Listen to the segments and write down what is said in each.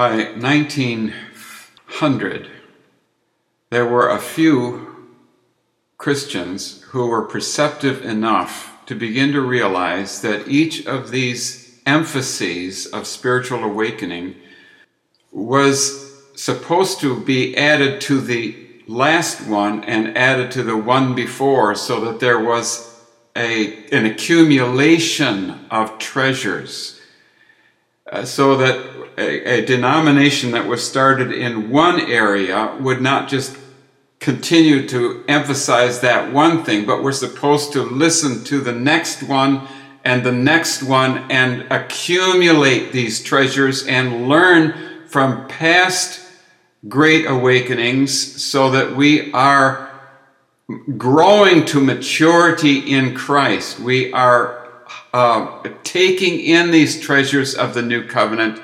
By 1900, there were a few Christians who were perceptive enough to begin to realize that each of these emphases of spiritual awakening was supposed to be added to the last one and added to the one before so that there was a, an accumulation of treasures. Uh, so that a, a denomination that was started in one area would not just continue to emphasize that one thing, but we're supposed to listen to the next one and the next one and accumulate these treasures and learn from past great awakenings so that we are growing to maturity in Christ. We are uh, taking in these treasures of the new covenant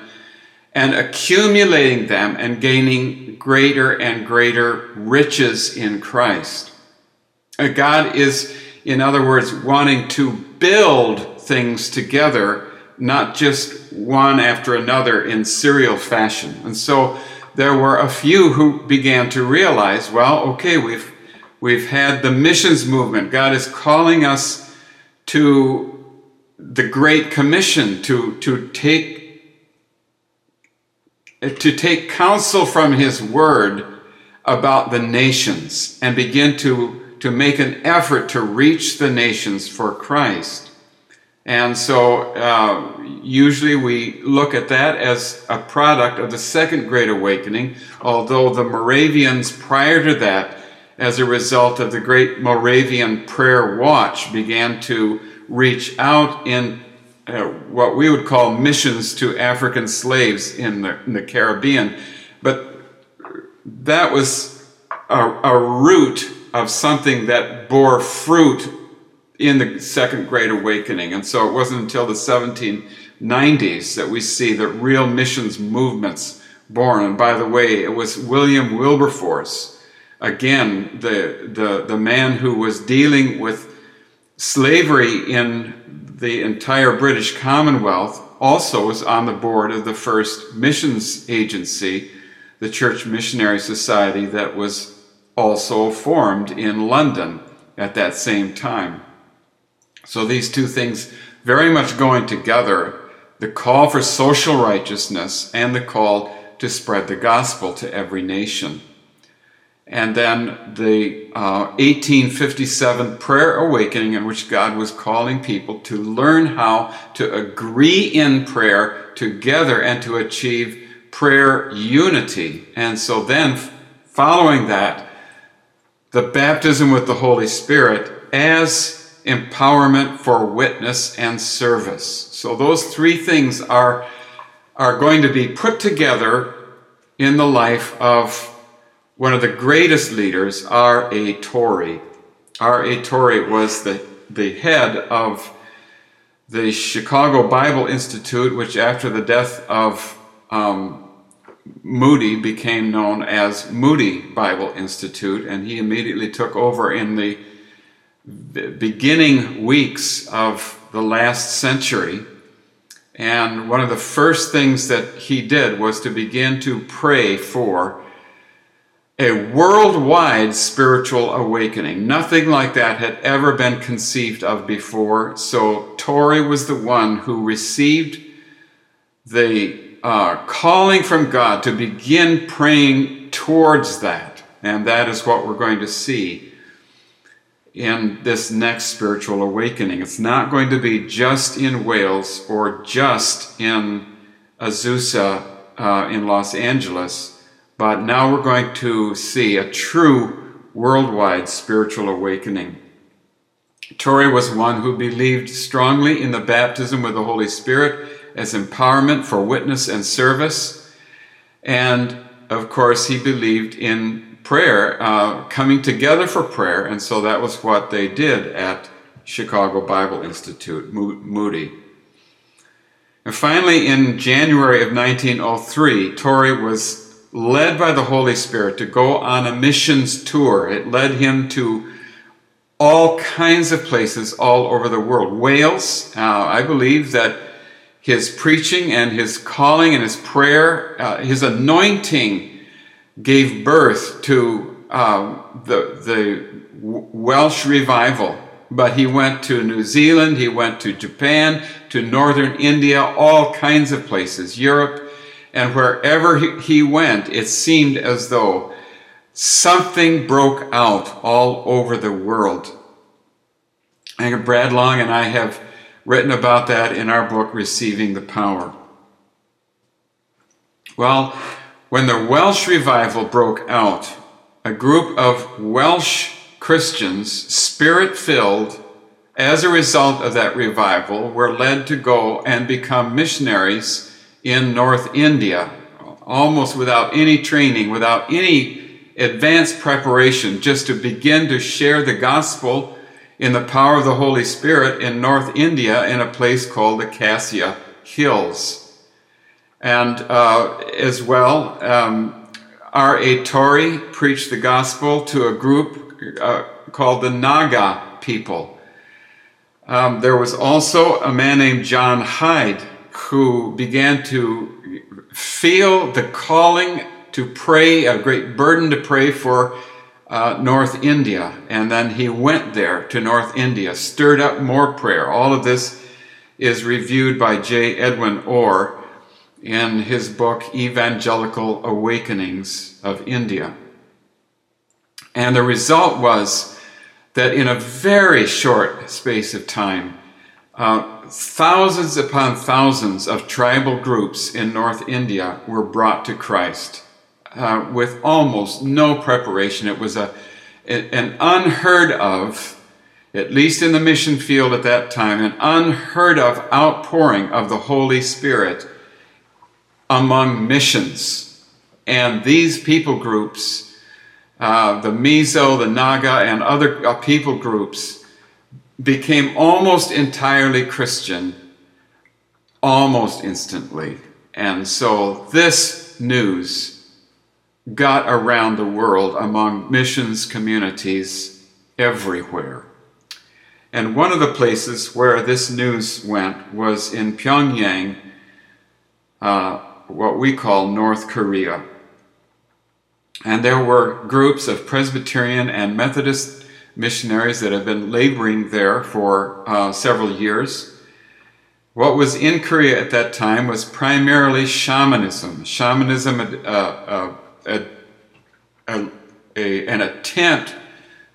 and accumulating them and gaining greater and greater riches in Christ. Uh, God is, in other words, wanting to build things together, not just one after another in serial fashion. And so there were a few who began to realize, well, okay, we've We've had the missions movement. God is calling us to the Great Commission to, to take to take counsel from his word about the nations and begin to, to make an effort to reach the nations for Christ. And so uh, usually we look at that as a product of the Second Great Awakening, although the Moravians prior to that as a result of the great Moravian prayer watch, began to reach out in uh, what we would call missions to African slaves in the, in the Caribbean. But that was a, a root of something that bore fruit in the Second Great Awakening. And so it wasn't until the 1790s that we see the real missions movements born. And by the way, it was William Wilberforce again, the, the, the man who was dealing with slavery in the entire British Commonwealth also was on the board of the first missions agency, the Church Missionary Society, that was also formed in London at that same time. So these two things very much going together the call for social righteousness and the call to spread the gospel to every nation and then the uh, 1857 prayer awakening in which God was calling people to learn how to agree in prayer together and to achieve prayer unity. And so then, following that, the baptism with the Holy Spirit as empowerment for witness and service. So those three things are, are going to be put together in the life of one of the greatest leaders, R.A. Torrey. R.A. Torrey was the, the head of the Chicago Bible Institute, which after the death of um, Moody became known as Moody Bible Institute, and he immediately took over in the beginning weeks of the last century. And one of the first things that he did was to begin to pray for a worldwide spiritual awakening. Nothing like that had ever been conceived of before. So Torrey was the one who received the uh, calling from God to begin praying towards that. And that is what we're going to see in this next spiritual awakening. It's not going to be just in Wales or just in Azusa uh, in Los Angeles but now we're going to see a true worldwide spiritual awakening. Torrey was one who believed strongly in the baptism with the Holy Spirit as empowerment for witness and service. And of course, he believed in prayer, uh, coming together for prayer. And so that was what they did at Chicago Bible Institute, Moody. And finally, in January of 1903, Torrey was led by the Holy Spirit to go on a missions tour. It led him to all kinds of places all over the world. Wales, uh, I believe that his preaching and his calling and his prayer, uh, his anointing gave birth to uh, the, the Welsh revival. But he went to New Zealand, he went to Japan, to northern India, all kinds of places, Europe, and wherever he went, it seemed as though something broke out all over the world. And Brad Long and I have written about that in our book, Receiving the Power. Well, when the Welsh revival broke out, a group of Welsh Christians, spirit filled, as a result of that revival, were led to go and become missionaries in North India, almost without any training, without any advanced preparation, just to begin to share the gospel in the power of the Holy Spirit in North India in a place called the Khassia Hills. And uh, as well, um, R.A. Torrey preached the gospel to a group uh, called the Naga people. Um, there was also a man named John Hyde who began to feel the calling to pray, a great burden to pray for uh, North India. And then he went there to North India, stirred up more prayer. All of this is reviewed by J. Edwin Orr in his book, Evangelical Awakenings of India. And the result was that in a very short space of time, uh, thousands upon thousands of tribal groups in North India were brought to Christ uh, with almost no preparation. It was a, an unheard of, at least in the mission field at that time, an unheard of outpouring of the Holy Spirit among missions. And these people groups, uh, the Mizo, the Naga, and other uh, people groups, became almost entirely Christian almost instantly. And so this news got around the world among missions communities everywhere. And one of the places where this news went was in Pyongyang, uh, what we call North Korea. And there were groups of Presbyterian and Methodist missionaries that have been laboring there for uh, several years. What was in Korea at that time was primarily shamanism. Shamanism, uh, uh, a, a, a, an attempt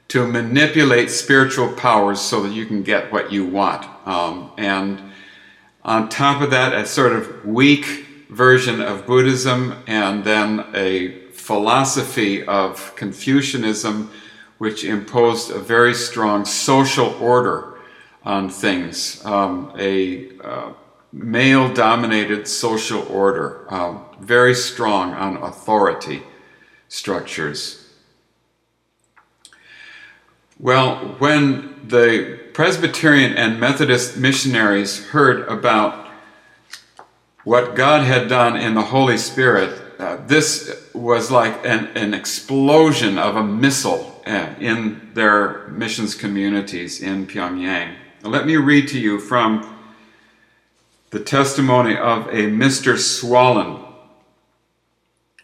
to manipulate spiritual powers so that you can get what you want. Um, and on top of that, a sort of weak version of Buddhism, and then a philosophy of Confucianism which imposed a very strong social order on things, um, a uh, male dominated social order, um, very strong on authority structures. Well, when the Presbyterian and Methodist missionaries heard about what God had done in the Holy Spirit, uh, this was like an, an explosion of a missile uh, Eh, in their missions communities in Pyongyang. Let me read to you from the testimony of a Mr. Swallen.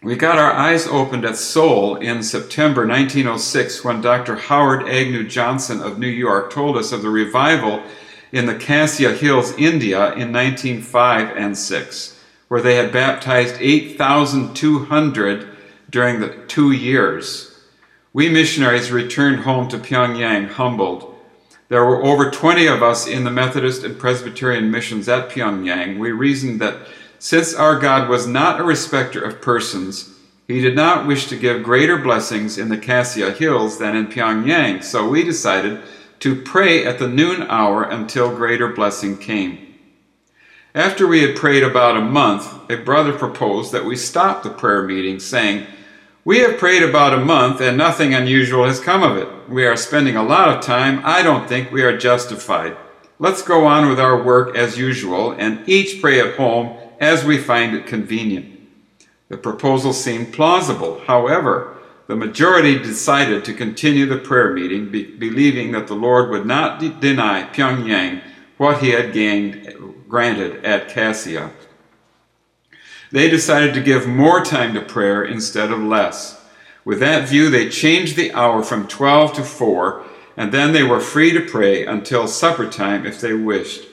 We got our eyes opened at Seoul in September 1906 when Dr. Howard Agnew Johnson of New York told us of the revival in the Khassia Hills, India in 1905 and 6, where they had baptized 8,200 during the two years. We missionaries returned home to Pyongyang humbled. There were over 20 of us in the Methodist and Presbyterian missions at Pyongyang. We reasoned that since our God was not a respecter of persons, he did not wish to give greater blessings in the Khassia Hills than in Pyongyang, so we decided to pray at the noon hour until greater blessing came. After we had prayed about a month, a brother proposed that we stop the prayer meeting, saying, we have prayed about a month and nothing unusual has come of it. We are spending a lot of time. I don't think we are justified. Let's go on with our work as usual and each pray at home as we find it convenient. The proposal seemed plausible. However, the majority decided to continue the prayer meeting, be- believing that the Lord would not de- deny Pyongyang what he had gained granted at Khassia. They decided to give more time to prayer instead of less. With that view, they changed the hour from 12 to 4, and then they were free to pray until supper time if they wished.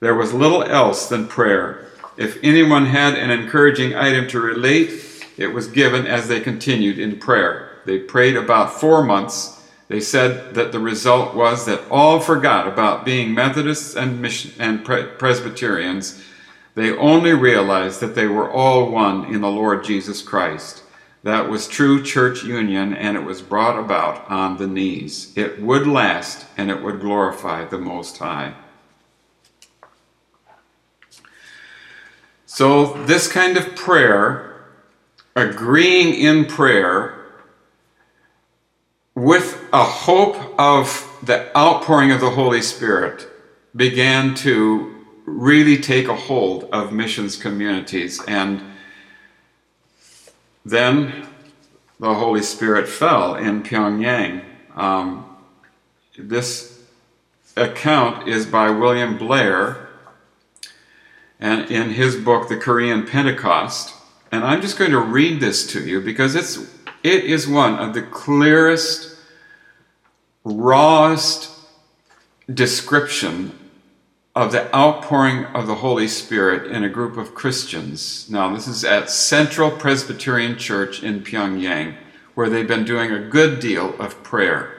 There was little else than prayer. If anyone had an encouraging item to relate, it was given as they continued in prayer. They prayed about four months. They said that the result was that all forgot about being Methodists and, Mission- and Presbyterians they only realized that they were all one in the Lord Jesus Christ. That was true church union, and it was brought about on the knees. It would last, and it would glorify the Most High. So, this kind of prayer, agreeing in prayer, with a hope of the outpouring of the Holy Spirit, began to really take a hold of missions communities. And then the Holy Spirit fell in Pyongyang. Um, this account is by William Blair, and in his book, The Korean Pentecost. And I'm just going to read this to you because it's it is one of the clearest, rawest description of the outpouring of the Holy Spirit in a group of Christians. Now, this is at Central Presbyterian Church in Pyongyang, where they've been doing a good deal of prayer.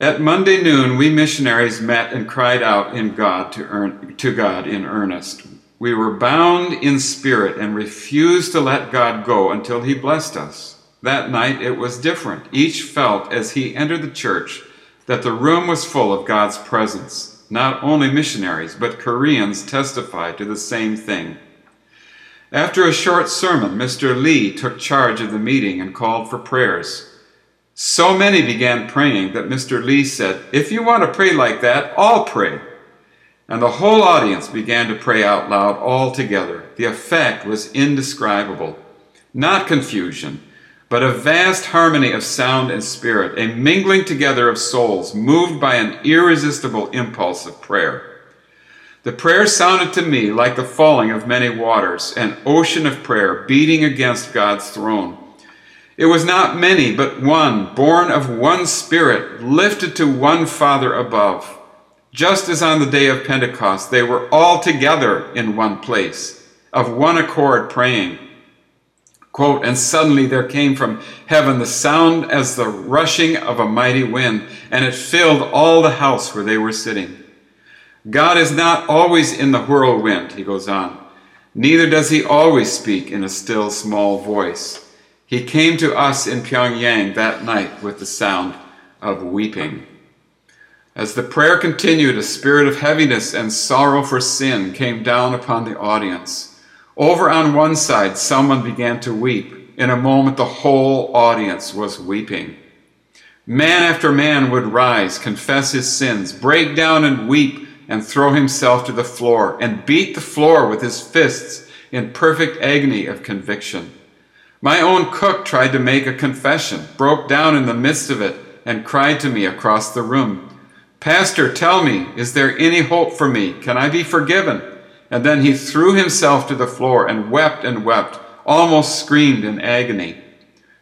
At Monday noon, we missionaries met and cried out in God to, earn, to God in earnest. We were bound in spirit and refused to let God go until He blessed us. That night it was different. Each felt as he entered the church that the room was full of God's presence. Not only missionaries, but Koreans testified to the same thing. After a short sermon, Mr. Lee took charge of the meeting and called for prayers. So many began praying that Mr. Lee said, If you want to pray like that, I'll pray. And the whole audience began to pray out loud all together. The effect was indescribable. Not confusion, but a vast harmony of sound and spirit, a mingling together of souls moved by an irresistible impulse of prayer. The prayer sounded to me like the falling of many waters, an ocean of prayer beating against God's throne. It was not many, but one, born of one Spirit, lifted to one Father above. Just as on the day of Pentecost, they were all together in one place, of one accord praying. Quote, and suddenly there came from heaven the sound as the rushing of a mighty wind, and it filled all the house where they were sitting. God is not always in the whirlwind, he goes on. Neither does he always speak in a still small voice. He came to us in Pyongyang that night with the sound of weeping. As the prayer continued, a spirit of heaviness and sorrow for sin came down upon the audience. Over on one side, someone began to weep. In a moment, the whole audience was weeping. Man after man would rise, confess his sins, break down and weep, and throw himself to the floor, and beat the floor with his fists in perfect agony of conviction. My own cook tried to make a confession, broke down in the midst of it, and cried to me across the room, Pastor, tell me, is there any hope for me? Can I be forgiven? And then he threw himself to the floor and wept and wept, almost screamed in agony.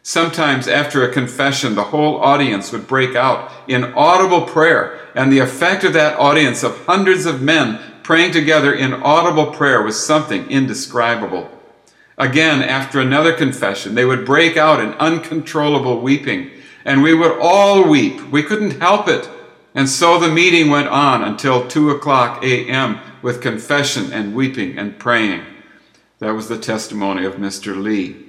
Sometimes, after a confession, the whole audience would break out in audible prayer, and the effect of that audience of hundreds of men praying together in audible prayer was something indescribable. Again, after another confession, they would break out in uncontrollable weeping, and we would all weep. We couldn't help it. And so the meeting went on until 2 o'clock a.m with confession and weeping and praying. That was the testimony of Mr. Lee.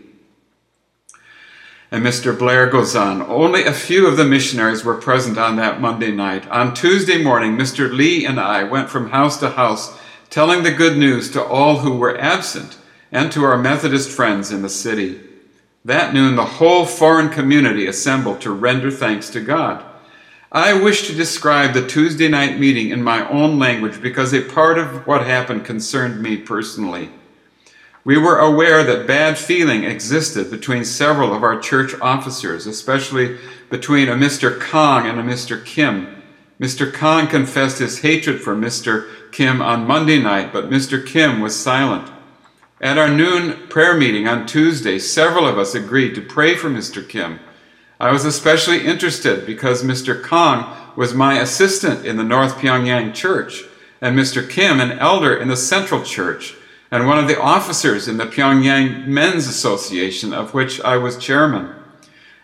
And Mr. Blair goes on Only a few of the missionaries were present on that Monday night. On Tuesday morning, Mr. Lee and I went from house to house telling the good news to all who were absent and to our Methodist friends in the city. That noon, the whole foreign community assembled to render thanks to God. I wish to describe the Tuesday night meeting in my own language because a part of what happened concerned me personally. We were aware that bad feeling existed between several of our church officers, especially between a Mr. Kang and a Mr. Kim. Mr. Kang confessed his hatred for Mr. Kim on Monday night, but Mr. Kim was silent. At our noon prayer meeting on Tuesday, several of us agreed to pray for Mr. Kim. I was especially interested because Mr. Kang was my assistant in the North Pyongyang Church, and Mr. Kim an elder in the Central Church, and one of the officers in the Pyongyang Men's Association, of which I was chairman.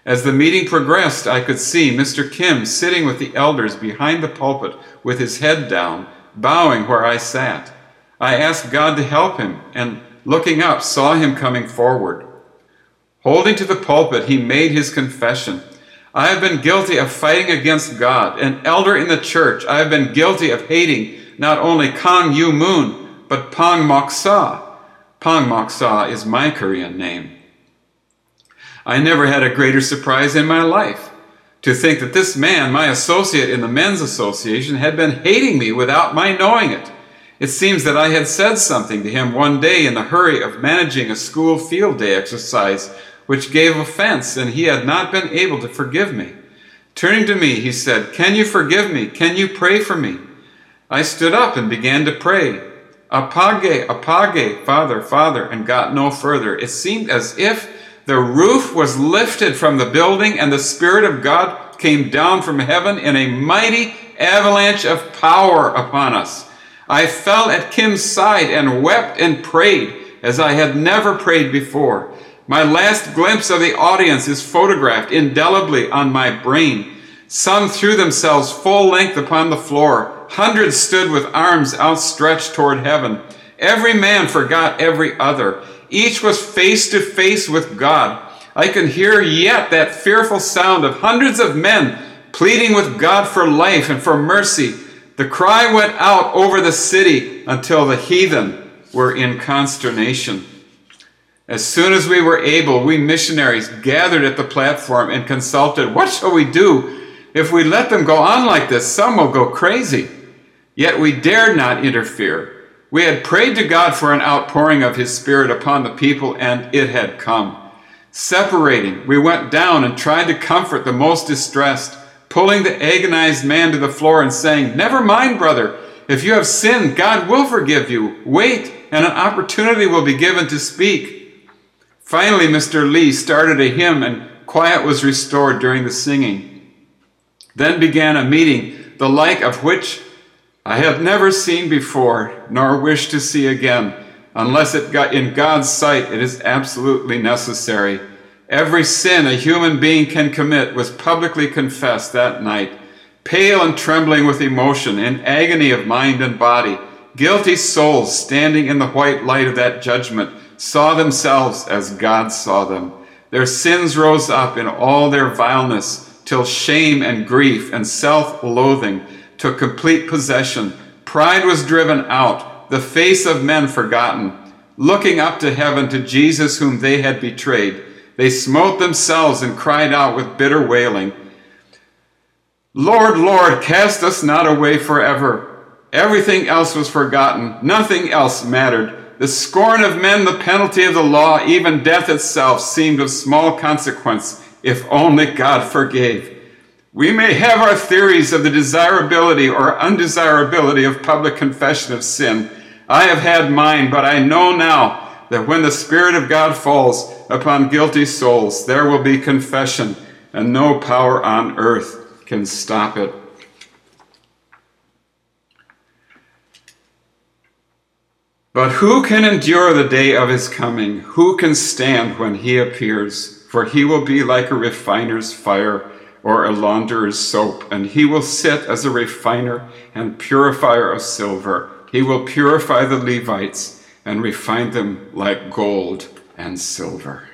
As the meeting progressed, I could see Mr. Kim sitting with the elders behind the pulpit with his head down, bowing where I sat. I asked God to help him, and looking up, saw him coming forward. Holding to the pulpit, he made his confession. I have been guilty of fighting against God. An elder in the church, I have been guilty of hating not only Kang Yu Moon, but Pang Moksa. Pang Moksa is my Korean name. I never had a greater surprise in my life to think that this man, my associate in the Men's Association, had been hating me without my knowing it. It seems that I had said something to him one day in the hurry of managing a school field day exercise which gave offense, and he had not been able to forgive me. Turning to me, he said, Can you forgive me? Can you pray for me? I stood up and began to pray. Apage, apage, Father, Father, and got no further. It seemed as if the roof was lifted from the building, and the Spirit of God came down from heaven in a mighty avalanche of power upon us. I fell at Kim's side and wept and prayed as I had never prayed before. My last glimpse of the audience is photographed indelibly on my brain. Some threw themselves full length upon the floor. Hundreds stood with arms outstretched toward heaven. Every man forgot every other. Each was face to face with God. I can hear yet that fearful sound of hundreds of men pleading with God for life and for mercy. The cry went out over the city until the heathen were in consternation. As soon as we were able, we missionaries gathered at the platform and consulted what shall we do? If we let them go on like this, some will go crazy. Yet we dared not interfere. We had prayed to God for an outpouring of His Spirit upon the people, and it had come. Separating, we went down and tried to comfort the most distressed, pulling the agonized man to the floor and saying, Never mind, brother. If you have sinned, God will forgive you. Wait, and an opportunity will be given to speak. Finally, Mr. Lee started a hymn, and quiet was restored during the singing. Then began a meeting, the like of which I have never seen before, nor wish to see again, unless it got in God's sight it is absolutely necessary. Every sin a human being can commit was publicly confessed that night. Pale and trembling with emotion, in agony of mind and body, guilty souls standing in the white light of that judgment saw themselves as God saw them. Their sins rose up in all their vileness till shame and grief and self loathing took complete possession. Pride was driven out, the face of men forgotten. Looking up to heaven to Jesus whom they had betrayed, they smote themselves and cried out with bitter wailing, Lord, Lord, cast us not away forever. Everything else was forgotten. Nothing else mattered. The scorn of men, the penalty of the law, even death itself seemed of small consequence if only God forgave. We may have our theories of the desirability or undesirability of public confession of sin. I have had mine, but I know now that when the Spirit of God falls upon guilty souls, there will be confession, and no power on earth can stop it. But who can endure the day of his coming? Who can stand when he appears? For he will be like a refiner's fire or a launderer's soap, and he will sit as a refiner and purifier of silver. He will purify the Levites and refine them like gold and silver.